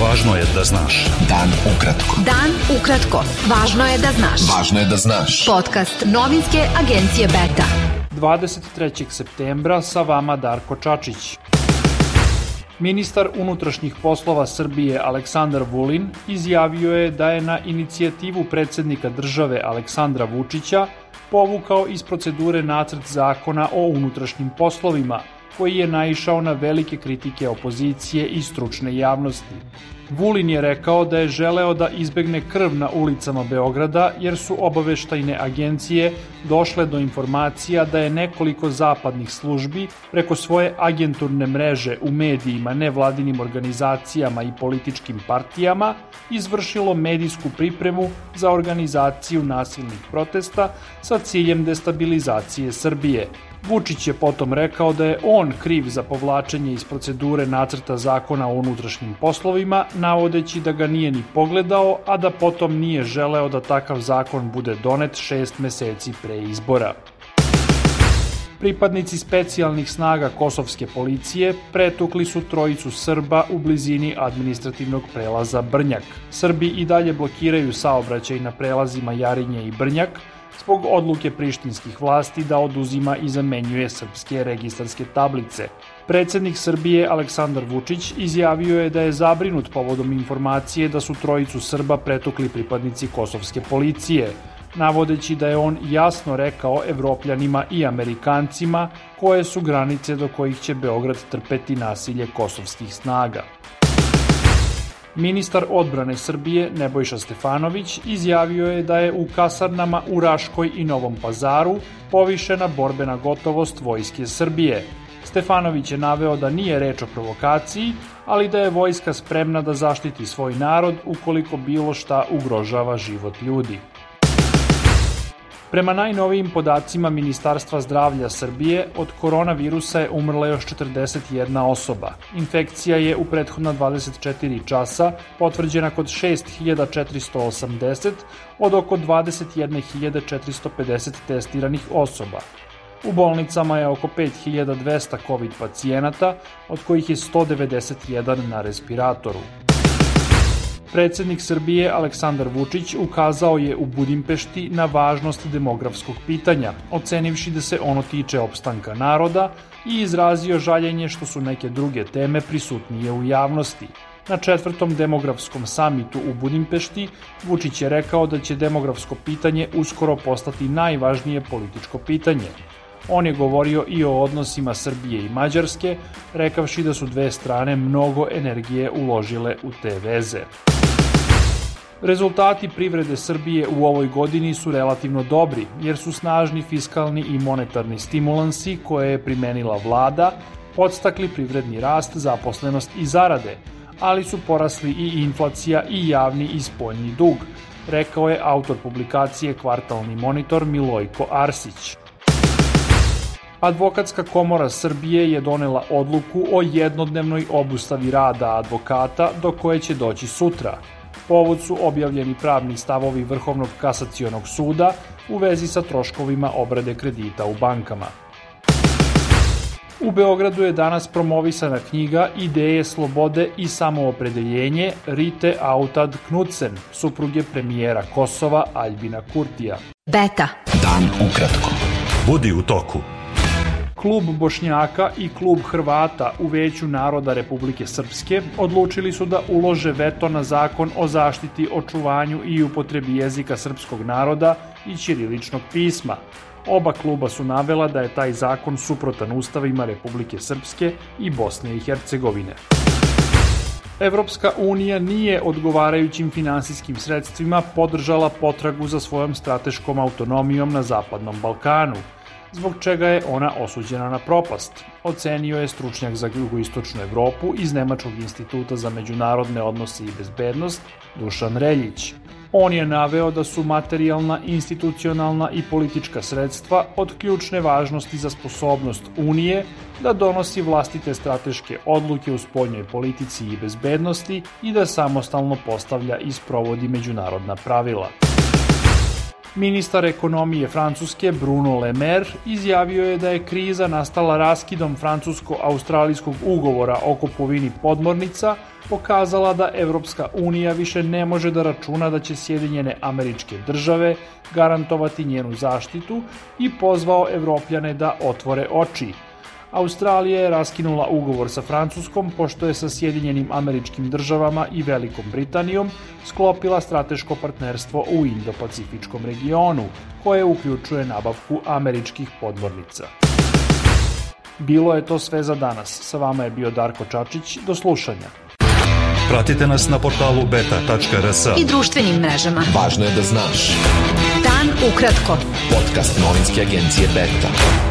Važno je da znaš. Dan ukratko. Dan ukratko. Važno je da znaš. Važno je da znaš. Podcast novinske agencije Beta. 23. septembra sa vama Darko Čačić. Ministar unutrašnjih poslova Srbije Aleksandar Vulin izjavio je da je na inicijativu predsednika države Aleksandra Vučića povukao iz procedure nacrt zakona o unutrašnjim poslovima, koji je naišao na velike kritike opozicije i stručne javnosti. Vulin je rekao da je želeo da izbegne krv na ulicama Beograda jer su obaveštajne agencije došle do informacija da je nekoliko zapadnih službi preko svoje agenturne mreže u medijima, nevladinim organizacijama i političkim partijama izvršilo medijsku pripremu za organizaciju nasilnih protesta sa ciljem destabilizacije Srbije. Vučić je potom rekao da je on kriv za povlačenje iz procedure nacrta zakona o unutrašnjim poslovima, navodeći da ga nije ni pogledao, a da potom nije želeo da takav zakon bude donet šest meseci pre izbora. Pripadnici specijalnih snaga kosovske policije pretukli su trojicu Srba u blizini administrativnog prelaza Brnjak. Srbi i dalje blokiraju saobraćaj na prelazima Jarinje i Brnjak, zbog odluke prištinskih vlasti da oduzima i zamenjuje srpske registarske tablice. Predsednik Srbije Aleksandar Vučić izjavio je da je zabrinut povodom informacije da su trojicu Srba pretukli pripadnici kosovske policije, navodeći da je on jasno rekao evropljanima i amerikancima koje su granice do kojih će Beograd trpeti nasilje kosovskih snaga. Ministar odbrane Srbije Nebojša Stefanović izjavio je da je u kasarnama u Raškoj i Novom Pazaru povišena borbena gotovost Vojske Srbije. Stefanović je naveo da nije reč o provokaciji, ali da je vojska spremna da zaštiti svoj narod ukoliko bilo šta ugrožava život ljudi. Prema najnovijim podacima Ministarstva zdravlja Srbije, od koronavirusa je umrla još 41 osoba. Infekcija je u prethodna 24 časa potvrđena kod 6480 od oko 21.450 testiranih osoba. U bolnicama je oko 5200 COVID pacijenata, od kojih je 191 na respiratoru. Predsednik Srbije Aleksandar Vučić ukazao je u Budimpešti na važnost demografskog pitanja, ocenivši da se ono tiče opstanka naroda i izrazio žaljenje što su neke druge teme prisutnije u javnosti. Na četvrtom demografskom samitu u Budimpešti Vučić je rekao da će demografsko pitanje uskoro postati najvažnije političko pitanje. On je govorio i o odnosima Srbije i Mađarske, rekavši da su dve strane mnogo energije uložile u te veze. Rezultati privrede Srbije u ovoj godini su relativno dobri, jer su snažni fiskalni i monetarni stimulansi koje je primenila vlada podstakli privredni rast, zaposlenost i zarade, ali su porasli i inflacija i javni i spoljni dug, rekao je autor publikacije Kvartalni monitor Milojko Arsić. Advokatska komora Srbije je donela odluku o jednodnevnoj obustavi rada advokata do koje će doći sutra. Povod su objavljeni pravni stavovi Vrhovnog kasacionog suda u vezi sa troškovima obrade kredita u bankama. U Beogradu je danas promovisana knjiga Ideje slobode i samoopredeljenje Rite Autad Knudsen, supruge premijera Kosova Aljbina Kurtija. Beta. Dan ukratko. Budi u toku. Klub Bošnjaka i Klub Hrvata u Veću naroda Republike Srpske odlučili su da ulože veto na zakon o zaštiti, očuvanju i upotrebi jezika srpskog naroda i ćiriličnog pisma. Oba kluba su navela da je taj zakon suprotan ustavima Republike Srpske i Bosne i Hercegovine. Evropska unija nije odgovarajućim finansijskim sredstvima podržala potragu za svojom strateškom autonomijom na Zapadnom Balkanu – zbog čega je ona osuđena na propast, ocenio je stručnjak za jugoistočnu Evropu iz Nemačkog instituta za međunarodne odnose i bezbednost Dušan Reljić. On je naveo da su materijalna, institucionalna i politička sredstva od ključne važnosti za sposobnost Unije da donosi vlastite strateške odluke u spoljnoj politici i bezbednosti i da samostalno postavlja i sprovodi međunarodna pravila. Ministar ekonomije Francuske Bruno Le Maire izjavio je da je kriza nastala raskidom francusko-australijskog ugovora o kupovini podmornica, pokazala da Evropska unija više ne može da računa da će Sjedinjene američke države garantovati njenu zaštitu i pozvao Evropljane da otvore oči. Australija je raskinula ugovor sa Francuskom pošto je sa Sjedinjenim američkim državama i Velikom Britanijom sklopila strateško partnerstvo u Indo-Pacifičkom regionu, koje uključuje nabavku američkih podmornica. Bilo je to sve za danas. Sa vama je bio Darko Čačić. Do slušanja. Pratite nas na portalu beta.rs i društvenim mrežama. Važno je da znaš. Dan ukratko. Podcast novinske agencije Beta.